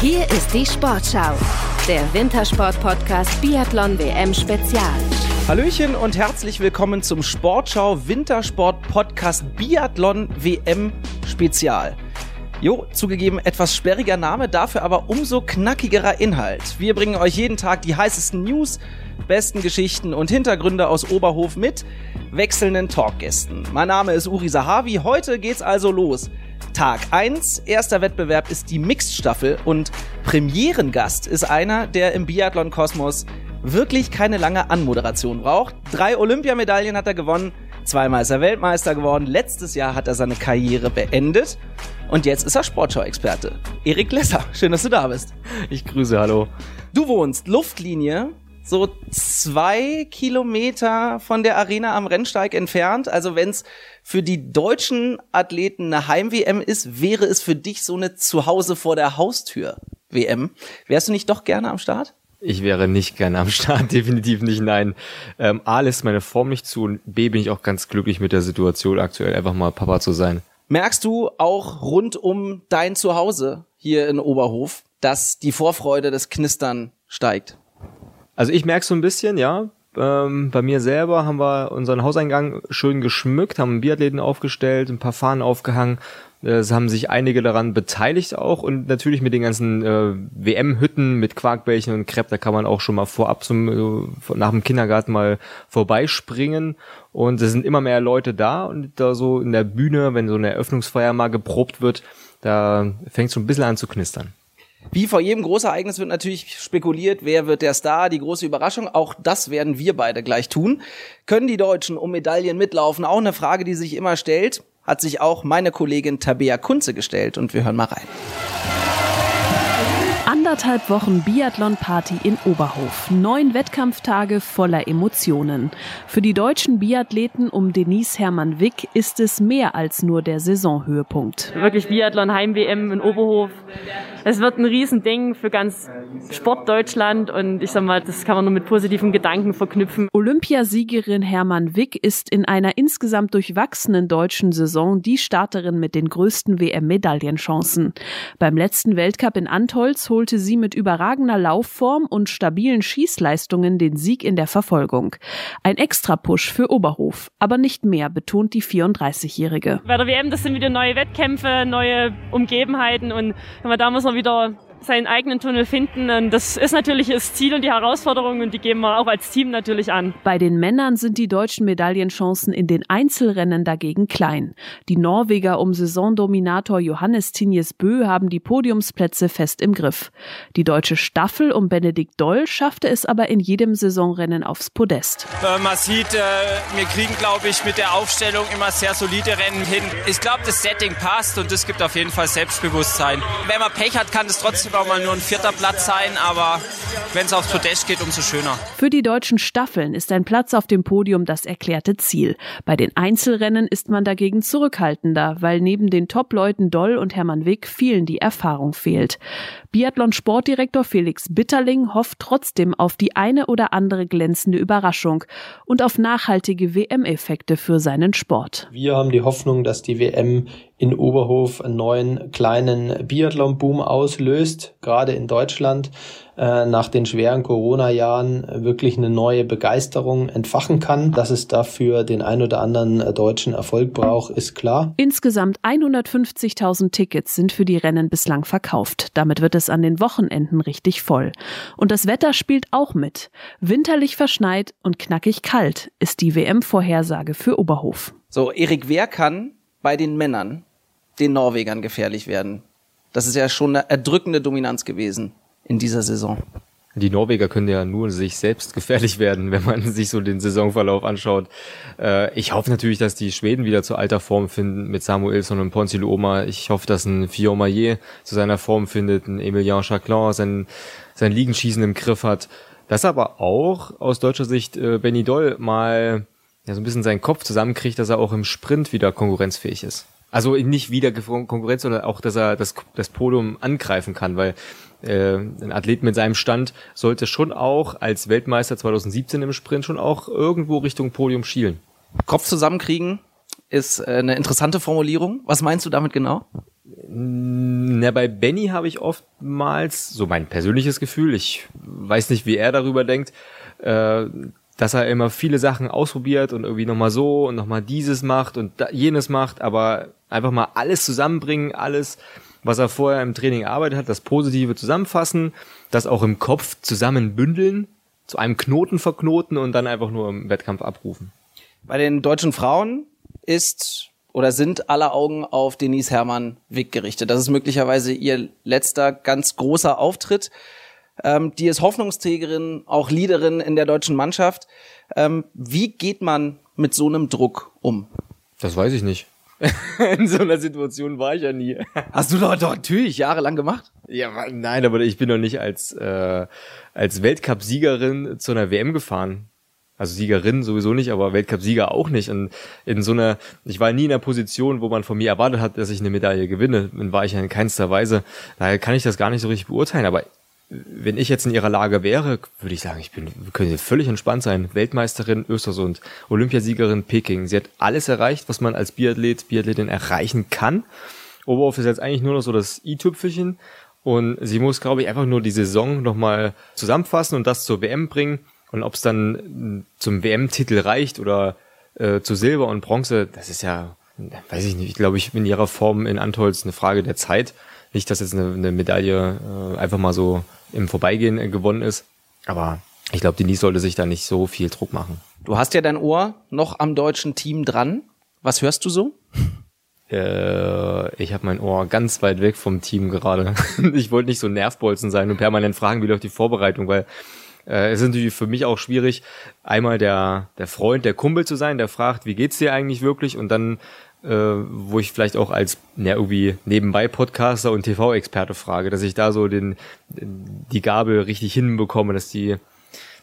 Hier ist die Sportschau, der Wintersport-Podcast Biathlon WM Spezial. Hallöchen und herzlich willkommen zum Sportschau Wintersport Podcast Biathlon WM Spezial. Jo, zugegeben etwas sperriger Name, dafür aber umso knackigerer Inhalt. Wir bringen euch jeden Tag die heißesten News, besten Geschichten und Hintergründe aus Oberhof mit wechselnden Talkgästen. Mein Name ist Uri Sahavi, heute geht's also los. Tag 1, erster Wettbewerb ist die Mixed-Staffel und Premierengast ist einer, der im Biathlon-Kosmos wirklich keine lange Anmoderation braucht. Drei Olympiamedaillen hat er gewonnen, zweimal ist er Weltmeister geworden, letztes Jahr hat er seine Karriere beendet und jetzt ist er Sportschau-Experte. Erik Lesser, schön, dass du da bist. Ich grüße, hallo. Du wohnst Luftlinie so zwei Kilometer von der Arena am Rennsteig entfernt. Also wenn es für die deutschen Athleten eine Heim-WM ist, wäre es für dich so eine Zuhause vor der Haustür WM. Wärst du nicht doch gerne am Start? Ich wäre nicht gerne am Start, definitiv nicht, nein. Ähm, A lässt meine Form nicht zu und B bin ich auch ganz glücklich mit der Situation aktuell, einfach mal Papa zu sein. Merkst du auch rund um dein Zuhause hier in Oberhof, dass die Vorfreude des Knistern steigt? Also ich merke so ein bisschen, ja. Ähm, bei mir selber haben wir unseren Hauseingang schön geschmückt, haben Biathleten aufgestellt, ein paar Fahnen aufgehangen. Es haben sich einige daran beteiligt auch und natürlich mit den ganzen äh, WM-Hütten mit Quarkbällchen und Crepe, da kann man auch schon mal vorab zum, äh, nach dem Kindergarten mal vorbeispringen und es sind immer mehr Leute da und da so in der Bühne, wenn so eine Eröffnungsfeier mal geprobt wird, da fängt es schon ein bisschen an zu knistern. Wie vor jedem Großereignis wird natürlich spekuliert, wer wird der Star, die große Überraschung. Auch das werden wir beide gleich tun. Können die Deutschen um Medaillen mitlaufen? Auch eine Frage, die sich immer stellt, hat sich auch meine Kollegin Tabea Kunze gestellt und wir hören mal rein. Anderthalb Wochen Biathlon-Party in Oberhof. Neun Wettkampftage voller Emotionen. Für die deutschen Biathleten um Denise Hermann-Wick ist es mehr als nur der Saisonhöhepunkt. Wirklich Biathlon Heim-WM in Oberhof. Es wird ein Riesending für ganz Sportdeutschland und ich sag mal, das kann man nur mit positiven Gedanken verknüpfen. Olympiasiegerin Hermann Wick ist in einer insgesamt durchwachsenen deutschen Saison die Starterin mit den größten WM-Medaillenchancen. Beim letzten Weltcup in Antolz holte sie mit überragender Laufform und stabilen Schießleistungen den Sieg in der Verfolgung. Ein Extra-Push für Oberhof, aber nicht mehr, betont die 34-Jährige. Bei der WM, das sind wieder neue Wettkämpfe, neue Umgebenheiten und da muss man wieder seinen eigenen Tunnel finden. Und das ist natürlich das Ziel und die Herausforderung und die geben wir auch als Team natürlich an. Bei den Männern sind die deutschen Medaillenchancen in den Einzelrennen dagegen klein. Die Norweger um Saisondominator Johannes Tinjes Bö haben die Podiumsplätze fest im Griff. Die deutsche Staffel um Benedikt Doll schaffte es aber in jedem Saisonrennen aufs Podest. Äh, man sieht, äh, wir kriegen, glaube ich, mit der Aufstellung immer sehr solide Rennen hin. Ich glaube, das Setting passt und es gibt auf jeden Fall Selbstbewusstsein. Wenn man Pech hat, kann es trotzdem auch mal nur ein vierter Platz sein, aber wenn es aufs Podest geht, umso schöner. Für die deutschen Staffeln ist ein Platz auf dem Podium das erklärte Ziel. Bei den Einzelrennen ist man dagegen zurückhaltender, weil neben den Top-Leuten Doll und Hermann Wick vielen die Erfahrung fehlt. Biathlon-Sportdirektor Felix Bitterling hofft trotzdem auf die eine oder andere glänzende Überraschung und auf nachhaltige WM-Effekte für seinen Sport. Wir haben die Hoffnung, dass die WM in Oberhof einen neuen kleinen Biathlon-Boom auslöst, gerade in Deutschland äh, nach den schweren Corona-Jahren wirklich eine neue Begeisterung entfachen kann. Dass es dafür den ein oder anderen deutschen Erfolg braucht, ist klar. Insgesamt 150.000 Tickets sind für die Rennen bislang verkauft. Damit wird es an den Wochenenden richtig voll. Und das Wetter spielt auch mit. Winterlich verschneit und knackig kalt ist die WM-Vorhersage für Oberhof. So, Erik, wer kann bei den Männern den Norwegern gefährlich werden. Das ist ja schon eine erdrückende Dominanz gewesen in dieser Saison. Die Norweger können ja nur sich selbst gefährlich werden, wenn man sich so den Saisonverlauf anschaut. Äh, ich hoffe natürlich, dass die Schweden wieder zur alter Form finden mit Samuelsson und Ponzi Luoma. Ich hoffe, dass ein Fillon Maillet zu seiner Form findet, ein Emilien Chaclin sein, sein Liegenschießen im Griff hat. Dass aber auch aus deutscher Sicht äh, Benny Doll mal ja, so ein bisschen seinen Kopf zusammenkriegt, dass er auch im Sprint wieder konkurrenzfähig ist. Also nicht wieder Konkurrenz, sondern auch, dass er das, das Podium angreifen kann, weil äh, ein Athlet mit seinem Stand sollte schon auch als Weltmeister 2017 im Sprint schon auch irgendwo Richtung Podium schielen. Kopf zusammenkriegen ist äh, eine interessante Formulierung. Was meinst du damit genau? Na, bei Benny habe ich oftmals so mein persönliches Gefühl, ich weiß nicht, wie er darüber denkt, äh, dass er immer viele Sachen ausprobiert und irgendwie nochmal so und nochmal dieses macht und jenes macht, aber einfach mal alles zusammenbringen, alles, was er vorher im Training arbeitet hat, das Positive zusammenfassen, das auch im Kopf zusammenbündeln, zu einem Knoten verknoten und dann einfach nur im Wettkampf abrufen. Bei den deutschen Frauen ist oder sind alle Augen auf Denise Herrmann Wick gerichtet. Das ist möglicherweise ihr letzter ganz großer Auftritt. Ähm, die ist Hoffnungsträgerin, auch Leaderin in der deutschen Mannschaft. Ähm, wie geht man mit so einem Druck um? Das weiß ich nicht. in so einer Situation war ich ja nie. Hast du doch, doch natürlich jahrelang gemacht? Ja, nein, aber ich bin doch nicht als, äh, als Weltcup-Siegerin zu einer WM gefahren. Also Siegerin sowieso nicht, aber Weltcup-Sieger auch nicht. Und in so einer, ich war nie in einer Position, wo man von mir erwartet hat, dass ich eine Medaille gewinne. Dann war ich ja in keinster Weise. Daher kann ich das gar nicht so richtig beurteilen. Aber wenn ich jetzt in ihrer Lage wäre, würde ich sagen, ich bin, könnte völlig entspannt sein. Weltmeisterin Östersund, Olympiasiegerin Peking. Sie hat alles erreicht, was man als Biathlet, Biathletin erreichen kann. Oberhof ist jetzt eigentlich nur noch so das i-Tüpfelchen. Und sie muss, glaube ich, einfach nur die Saison nochmal zusammenfassen und das zur WM bringen. Und ob es dann zum WM-Titel reicht oder äh, zu Silber und Bronze, das ist ja, weiß ich nicht, ich glaube ich in ihrer Form in Antolz eine Frage der Zeit. Nicht, dass jetzt eine, eine Medaille äh, einfach mal so im Vorbeigehen äh, gewonnen ist. Aber ich glaube, Denise sollte sich da nicht so viel Druck machen. Du hast ja dein Ohr noch am deutschen Team dran. Was hörst du so? Äh, ich habe mein Ohr ganz weit weg vom Team gerade. ich wollte nicht so Nervbolzen sein und permanent fragen, wie läuft die Vorbereitung, weil äh, es ist natürlich für mich auch schwierig, einmal der, der Freund, der Kumpel zu sein, der fragt, wie geht's dir eigentlich wirklich? Und dann äh, wo ich vielleicht auch als ja, irgendwie nebenbei Podcaster und TV-Experte frage, dass ich da so den die Gabel richtig hinbekomme, dass die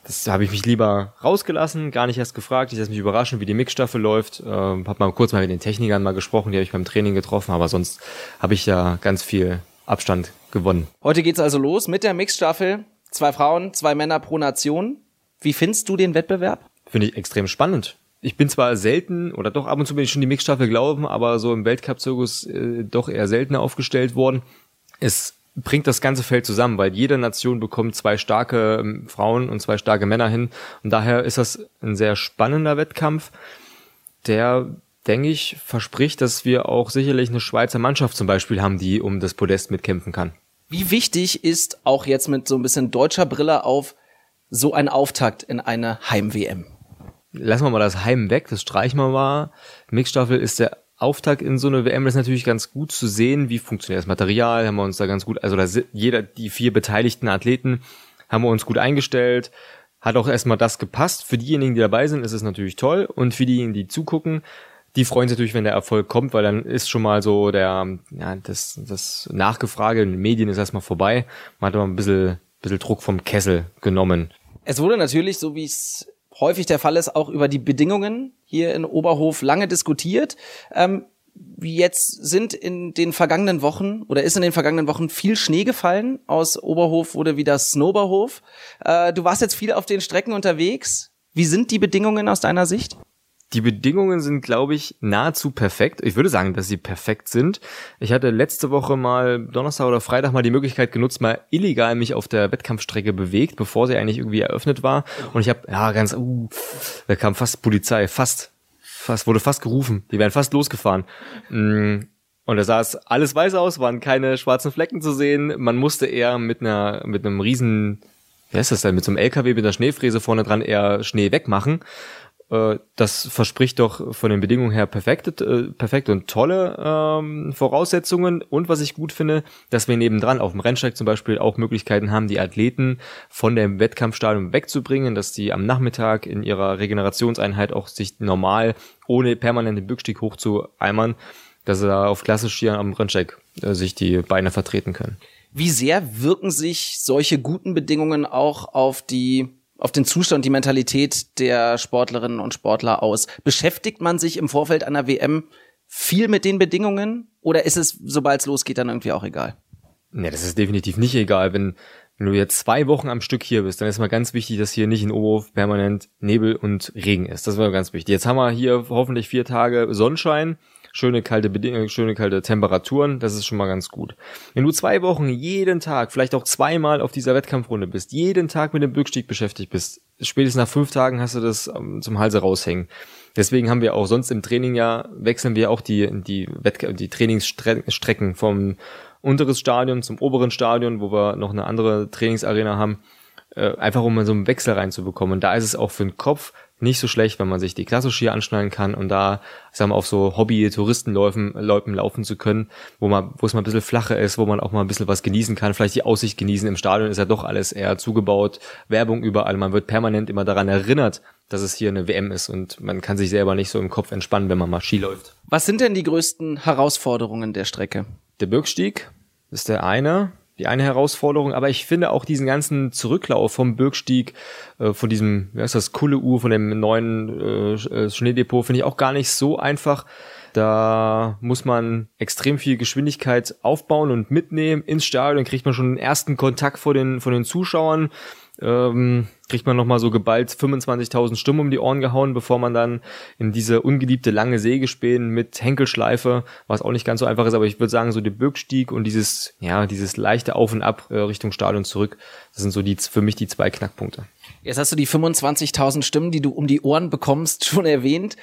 das habe ich mich lieber rausgelassen, gar nicht erst gefragt. Ich lasse mich überraschen, wie die Mixstaffel läuft. Ähm, hab mal kurz mal mit den Technikern mal gesprochen, die habe ich beim Training getroffen, aber sonst habe ich ja ganz viel Abstand gewonnen. Heute geht's also los mit der Mixstaffel. Zwei Frauen, zwei Männer pro Nation. Wie findest du den Wettbewerb? Finde ich extrem spannend ich bin zwar selten oder doch ab und zu bin ich schon die Mixstaffel glauben, aber so im Weltcup-Zirkus äh, doch eher seltener aufgestellt worden. Es bringt das ganze Feld zusammen, weil jede Nation bekommt zwei starke ähm, Frauen und zwei starke Männer hin. Und daher ist das ein sehr spannender Wettkampf, der, denke ich, verspricht, dass wir auch sicherlich eine Schweizer Mannschaft zum Beispiel haben, die um das Podest mitkämpfen kann. Wie wichtig ist auch jetzt mit so ein bisschen deutscher Brille auf so ein Auftakt in eine Heim-WM? Lassen wir mal das Heim weg, das streichen wir mal. Mixstaffel ist der Auftakt in so eine WM, das ist natürlich ganz gut zu sehen, wie funktioniert das Material, haben wir uns da ganz gut, also da jeder, die vier beteiligten Athleten haben wir uns gut eingestellt, hat auch erstmal das gepasst. Für diejenigen, die dabei sind, ist es natürlich toll und für diejenigen, die zugucken, die freuen sich natürlich, wenn der Erfolg kommt, weil dann ist schon mal so der, ja, das, das Nachgefrage in den Medien ist erstmal vorbei. Man hat aber ein bisschen, bisschen Druck vom Kessel genommen. Es wurde natürlich, so wie es häufig der Fall ist, auch über die Bedingungen hier in Oberhof lange diskutiert. Ähm, jetzt sind in den vergangenen Wochen oder ist in den vergangenen Wochen viel Schnee gefallen. Aus Oberhof wurde wieder Snowberhof. Äh, du warst jetzt viel auf den Strecken unterwegs. Wie sind die Bedingungen aus deiner Sicht? Die Bedingungen sind, glaube ich, nahezu perfekt. Ich würde sagen, dass sie perfekt sind. Ich hatte letzte Woche mal Donnerstag oder Freitag mal die Möglichkeit genutzt, mal illegal mich auf der Wettkampfstrecke bewegt, bevor sie eigentlich irgendwie eröffnet war. Und ich habe, ja, ganz, uh, da kam fast Polizei, fast, fast, wurde fast gerufen. Die wären fast losgefahren. Mm, und da sah es alles weiß aus, waren keine schwarzen Flecken zu sehen. Man musste eher mit einer, mit einem riesen, wie heißt das denn, mit so einem LKW mit einer Schneefräse vorne dran eher Schnee wegmachen. Äh, das verspricht doch von den Bedingungen her perfekte, äh, perfekte und tolle ähm, Voraussetzungen. Und was ich gut finde, dass wir nebendran auf dem Rennsteig zum Beispiel auch Möglichkeiten haben, die Athleten von dem Wettkampfstadion wegzubringen, dass die am Nachmittag in ihrer Regenerationseinheit auch sich normal, ohne permanent den Bückstieg hochzueimern, dass sie da auf klassisch hier am Rennsteig äh, sich die Beine vertreten können. Wie sehr wirken sich solche guten Bedingungen auch auf die auf den Zustand, die Mentalität der Sportlerinnen und Sportler aus? Beschäftigt man sich im Vorfeld einer WM viel mit den Bedingungen oder ist es, sobald es losgeht, dann irgendwie auch egal? Nee, das ist definitiv nicht egal. Wenn, wenn du jetzt zwei Wochen am Stück hier bist, dann ist mal ganz wichtig, dass hier nicht in Oberhof permanent Nebel und Regen ist. Das war ganz wichtig. Jetzt haben wir hier hoffentlich vier Tage Sonnenschein. Schöne kalte Bedingungen, schöne kalte Temperaturen, das ist schon mal ganz gut. Wenn du zwei Wochen jeden Tag, vielleicht auch zweimal auf dieser Wettkampfrunde bist, jeden Tag mit dem Bückstieg beschäftigt bist, spätestens nach fünf Tagen hast du das ähm, zum Halse raushängen. Deswegen haben wir auch sonst im Training ja, wechseln wir auch die, die, Wettk die Trainingsstrecken vom unteres Stadion zum oberen Stadion, wo wir noch eine andere Trainingsarena haben, äh, einfach um so einen Wechsel reinzubekommen. Und da ist es auch für den Kopf nicht so schlecht, wenn man sich die Klassenskier anschnallen kann und da, sagen wir, auf so Hobby-Touristenläufen Läufen laufen zu können, wo man, wo es mal ein bisschen flacher ist, wo man auch mal ein bisschen was genießen kann, vielleicht die Aussicht genießen. Im Stadion ist ja doch alles eher zugebaut, Werbung überall. Man wird permanent immer daran erinnert, dass es hier eine WM ist und man kann sich selber nicht so im Kopf entspannen, wenn man mal Ski läuft. Was sind denn die größten Herausforderungen der Strecke? Der Birkstieg ist der eine, die eine Herausforderung, aber ich finde auch diesen ganzen Zurücklauf vom Birkstieg, äh, von diesem, wie heißt das, Kulle-U, von dem neuen äh, äh, Schneedepot, finde ich auch gar nicht so einfach. Da muss man extrem viel Geschwindigkeit aufbauen und mitnehmen ins Stadion, kriegt man schon den ersten Kontakt vor den, von den Zuschauern ähm, kriegt man nochmal so geballt 25.000 Stimmen um die Ohren gehauen, bevor man dann in diese ungeliebte lange Sägespäne mit Henkelschleife, was auch nicht ganz so einfach ist, aber ich würde sagen, so der Bürgstieg und dieses, ja, dieses leichte Auf und Ab äh, Richtung Stadion zurück, das sind so die, für mich die zwei Knackpunkte. Jetzt hast du die 25.000 Stimmen, die du um die Ohren bekommst, schon erwähnt.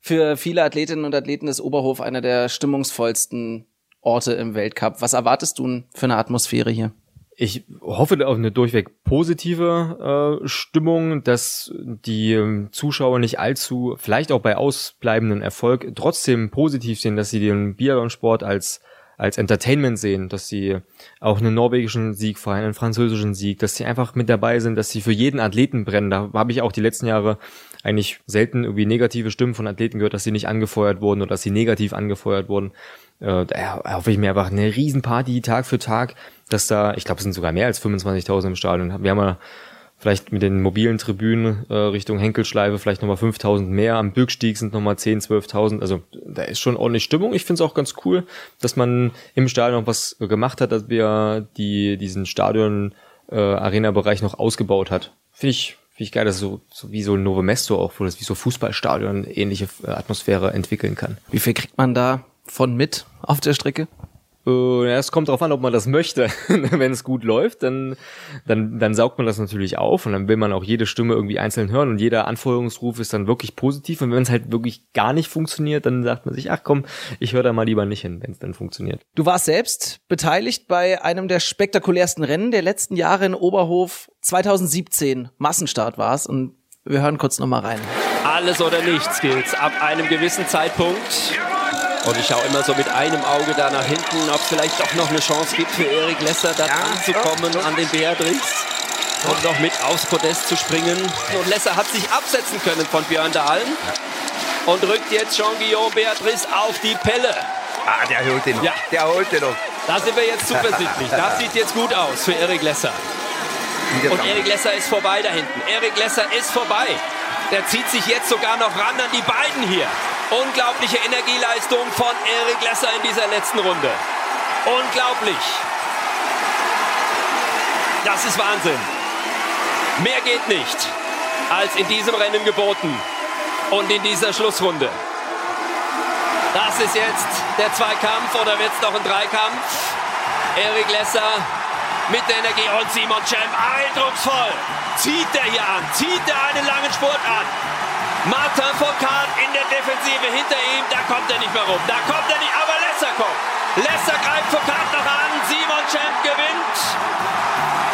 Für viele Athletinnen und Athleten ist Oberhof einer der stimmungsvollsten Orte im Weltcup. Was erwartest du für eine Atmosphäre hier? Ich hoffe auf eine durchweg positive äh, Stimmung, dass die ähm, Zuschauer nicht allzu, vielleicht auch bei ausbleibenden Erfolg, trotzdem positiv sehen, dass sie den Biathlon-Sport als als Entertainment sehen, dass sie auch einen norwegischen Sieg feiern, einen französischen Sieg, dass sie einfach mit dabei sind, dass sie für jeden Athleten brennen. Da habe ich auch die letzten Jahre eigentlich selten irgendwie negative Stimmen von Athleten gehört, dass sie nicht angefeuert wurden oder dass sie negativ angefeuert wurden. Äh, da hoffe ich mir einfach eine Riesenparty Tag für Tag, dass da, ich glaube, es sind sogar mehr als 25.000 im Stadion. Wir haben ja vielleicht mit den mobilen Tribünen äh, Richtung Henkelschleife vielleicht nochmal 5.000 mehr. Am Bürgstieg sind nochmal 10.000, 12.000. Also da ist schon ordentlich Stimmung. Ich finde es auch ganz cool, dass man im Stadion noch was gemacht hat, dass wir die, diesen Stadion-Arena-Bereich äh, noch ausgebaut hat. Finde ich, finde ich geil, dass so, so wie so ein Novo Mesto auch, wo das wie so Fußballstadion ähnliche äh, Atmosphäre entwickeln kann. Wie viel kriegt man da von mit auf der Strecke? Uh, es kommt darauf an, ob man das möchte. Wenn es gut läuft, dann, dann, dann saugt man das natürlich auf und dann will man auch jede Stimme irgendwie einzeln hören und jeder Anfeuerungsruf ist dann wirklich positiv. Und wenn es halt wirklich gar nicht funktioniert, dann sagt man sich, ach komm, ich höre da mal lieber nicht hin, wenn es dann funktioniert. Du warst selbst beteiligt bei einem der spektakulärsten Rennen der letzten Jahre in Oberhof. 2017 Massenstart war es und wir hören kurz nochmal rein. Alles oder nichts gilt ab einem gewissen Zeitpunkt. Und ich schaue immer so mit einem Auge da nach hinten, ob es vielleicht doch noch eine Chance gibt für Erik Lesser, da ja, dran zu kommen an den Beatrix und noch mit aufs Podest zu springen. Und Lesser hat sich absetzen können von Björn Dahlen und rückt jetzt Jean-Guillaume Beatrice auf die Pelle. Ah, der holt den noch. Ja. Der holt den noch. Da sind wir jetzt zuversichtlich. Das sieht jetzt gut aus für Erik Lesser. Und Erik Lesser ist vorbei da hinten. Erik Lesser ist vorbei. Der zieht sich jetzt sogar noch ran an die beiden hier. Unglaubliche Energieleistung von Erik Lesser in dieser letzten Runde. Unglaublich. Das ist Wahnsinn. Mehr geht nicht als in diesem Rennen geboten und in dieser Schlussrunde. Das ist jetzt der Zweikampf oder wird es noch ein Dreikampf? Erik Lesser mit der Energie und Simon Cem eindrucksvoll. Zieht er hier an, zieht er einen langen Spurt an. Martin Foucault in der Defensive hinter ihm, da kommt er nicht mehr rum. Da kommt er nicht, aber Lesser kommt. Lesser greift Foucault noch an, Simon Champ gewinnt.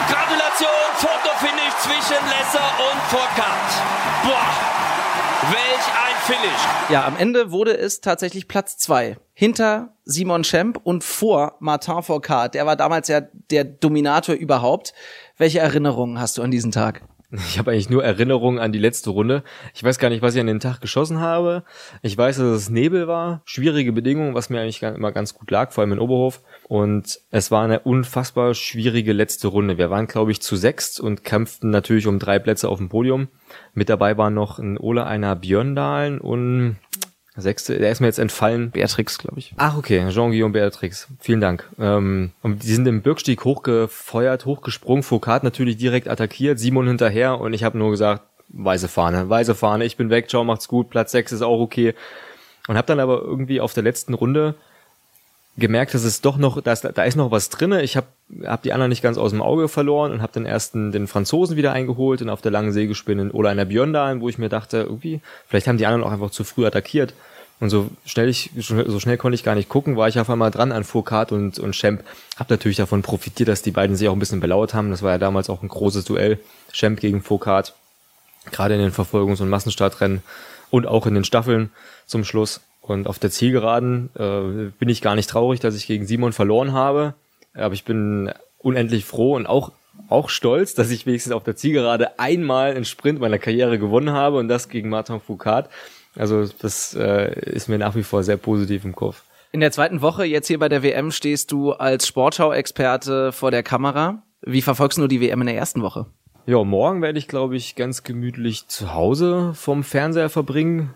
Gratulation, Fotofinish zwischen Lesser und Foucault. Boah, welch ein Finish. Ja, am Ende wurde es tatsächlich Platz zwei Hinter Simon Schemp und vor Martin Foucault. Der war damals ja der Dominator überhaupt. Welche Erinnerungen hast du an diesen Tag? Ich habe eigentlich nur Erinnerungen an die letzte Runde. Ich weiß gar nicht, was ich an den Tag geschossen habe. Ich weiß, dass es Nebel war, schwierige Bedingungen, was mir eigentlich immer ganz gut lag, vor allem in Oberhof. Und es war eine unfassbar schwierige letzte Runde. Wir waren, glaube ich, zu sechst und kämpften natürlich um drei Plätze auf dem Podium. Mit dabei waren noch ein Ole einer Björndalen und Sechste, der ist mir jetzt entfallen. Beatrix, glaube ich. Ach, okay, Jean-Guillaume Beatrix. Vielen Dank. Ähm, und die sind im Bürgstieg hochgefeuert, hochgesprungen, Foucault natürlich direkt attackiert, Simon hinterher und ich habe nur gesagt, weiße Fahne, weiße Fahne, ich bin weg, ciao, macht's gut, Platz 6 ist auch okay. und habe dann aber irgendwie auf der letzten Runde gemerkt, dass es doch noch, dass, da ist noch was drinne. Ich habe hab die anderen nicht ganz aus dem Auge verloren und habe den ersten den Franzosen wieder eingeholt und auf der langen Sägespinnen oder einer Björndalen, wo ich mir dachte, irgendwie, vielleicht haben die anderen auch einfach zu früh attackiert. Und so schnell ich, so schnell konnte ich gar nicht gucken, war ich auf einmal dran an Foucault und, und Schemp. Hab natürlich davon profitiert, dass die beiden sich auch ein bisschen belauert haben. Das war ja damals auch ein großes Duell. Schemp gegen Foucault. Gerade in den Verfolgungs- und Massenstartrennen und auch in den Staffeln zum Schluss. Und auf der Zielgeraden äh, bin ich gar nicht traurig, dass ich gegen Simon verloren habe. Aber ich bin unendlich froh und auch auch stolz, dass ich wenigstens auf der Zielgerade einmal einen Sprint meiner Karriere gewonnen habe und das gegen Martin Foucault. Also das äh, ist mir nach wie vor sehr positiv im Kopf. In der zweiten Woche jetzt hier bei der WM stehst du als Sportschau-Experte vor der Kamera. Wie verfolgst du die WM in der ersten Woche? Ja, morgen werde ich, glaube ich, ganz gemütlich zu Hause vom Fernseher verbringen.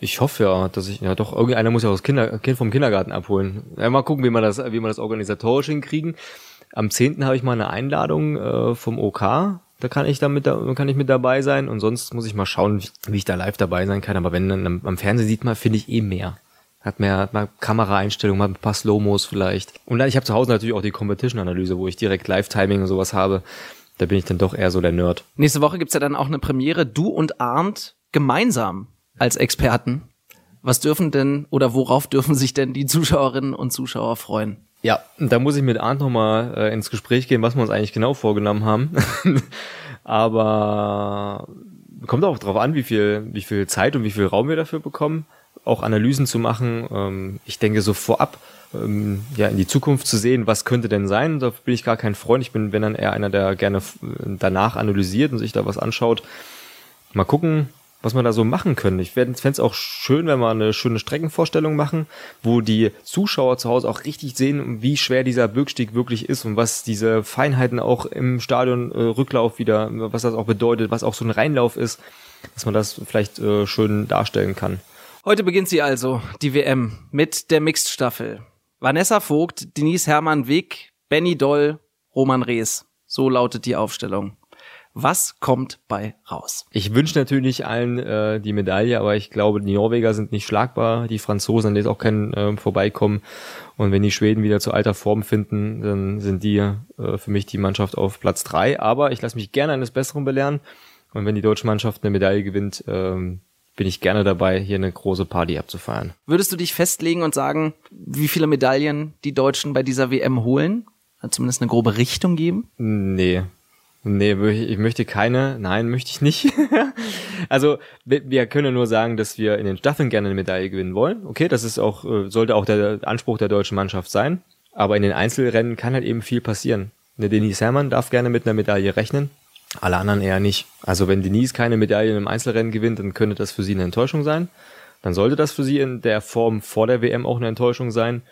Ich hoffe ja, dass ich, ja doch, irgendeiner muss ja das Kinder, Kind vom Kindergarten abholen. Ja, mal gucken, wie wir das, wie wir das organisatorisch hinkriegen. Am 10. habe ich mal eine Einladung äh, vom OK. Da kann ich damit, da kann ich mit dabei sein. Und sonst muss ich mal schauen, wie, ich da live dabei sein kann. Aber wenn dann am, Fernsehen sieht man, finde ich eh mehr. Hat mehr, hat mehr Kameraeinstellungen, hat ein paar Slow-Mos vielleicht. Und dann, ich habe zu Hause natürlich auch die Competition-Analyse, wo ich direkt Live-Timing und sowas habe. Da bin ich dann doch eher so der Nerd. Nächste Woche gibt's ja dann auch eine Premiere. Du und Arndt gemeinsam als Experten. Was dürfen denn oder worauf dürfen sich denn die Zuschauerinnen und Zuschauer freuen? Ja, da muss ich mit Arndt nochmal äh, ins Gespräch gehen, was wir uns eigentlich genau vorgenommen haben. Aber kommt auch drauf an, wie viel, wie viel Zeit und wie viel Raum wir dafür bekommen, auch Analysen zu machen. Ähm, ich denke so vorab, ähm, ja, in die Zukunft zu sehen, was könnte denn sein. Da bin ich gar kein Freund. Ich bin, wenn dann eher einer, der gerne danach analysiert und sich da was anschaut. Mal gucken, was man da so machen können. Ich fände es auch schön, wenn wir eine schöne Streckenvorstellung machen, wo die Zuschauer zu Hause auch richtig sehen, wie schwer dieser Bürgstieg wirklich ist und was diese Feinheiten auch im Stadion äh, wieder, was das auch bedeutet, was auch so ein Reinlauf ist, dass man das vielleicht äh, schön darstellen kann. Heute beginnt sie also, die WM, mit der Mixed-Staffel. Vanessa Vogt, Denise Hermann Wick, Benny Doll, Roman Rees. So lautet die Aufstellung. Was kommt bei raus? Ich wünsche natürlich allen äh, die Medaille, aber ich glaube, die Norweger sind nicht schlagbar, die Franzosen, an denen auch kein äh, Vorbeikommen. Und wenn die Schweden wieder zu alter Form finden, dann sind die äh, für mich die Mannschaft auf Platz drei. Aber ich lasse mich gerne eines Besseren belehren. Und wenn die deutsche Mannschaft eine Medaille gewinnt, ähm, bin ich gerne dabei, hier eine große Party abzufeiern. Würdest du dich festlegen und sagen, wie viele Medaillen die Deutschen bei dieser WM holen? Zumindest eine grobe Richtung geben? Nee, Nee, ich möchte keine. Nein, möchte ich nicht. also wir können nur sagen, dass wir in den Staffeln gerne eine Medaille gewinnen wollen. Okay, das ist auch äh, sollte auch der Anspruch der deutschen Mannschaft sein. Aber in den Einzelrennen kann halt eben viel passieren. Eine Denise Herrmann darf gerne mit einer Medaille rechnen, alle anderen eher nicht. Also wenn Denise keine Medaille im Einzelrennen gewinnt, dann könnte das für sie eine Enttäuschung sein. Dann sollte das für sie in der Form vor der WM auch eine Enttäuschung sein.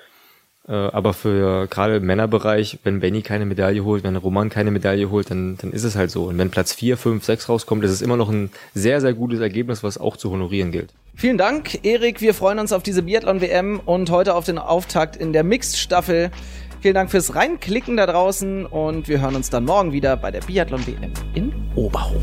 Äh, aber für gerade im Männerbereich, wenn Benny keine Medaille holt, wenn Roman keine Medaille holt, dann, dann ist es halt so. Und wenn Platz 4, 5, 6 rauskommt, ist es immer noch ein sehr, sehr gutes Ergebnis, was auch zu honorieren gilt. Vielen Dank, Erik. Wir freuen uns auf diese Biathlon-WM und heute auf den Auftakt in der Mixed-Staffel. Vielen Dank fürs Reinklicken da draußen und wir hören uns dann morgen wieder bei der Biathlon-WM in Oberhof.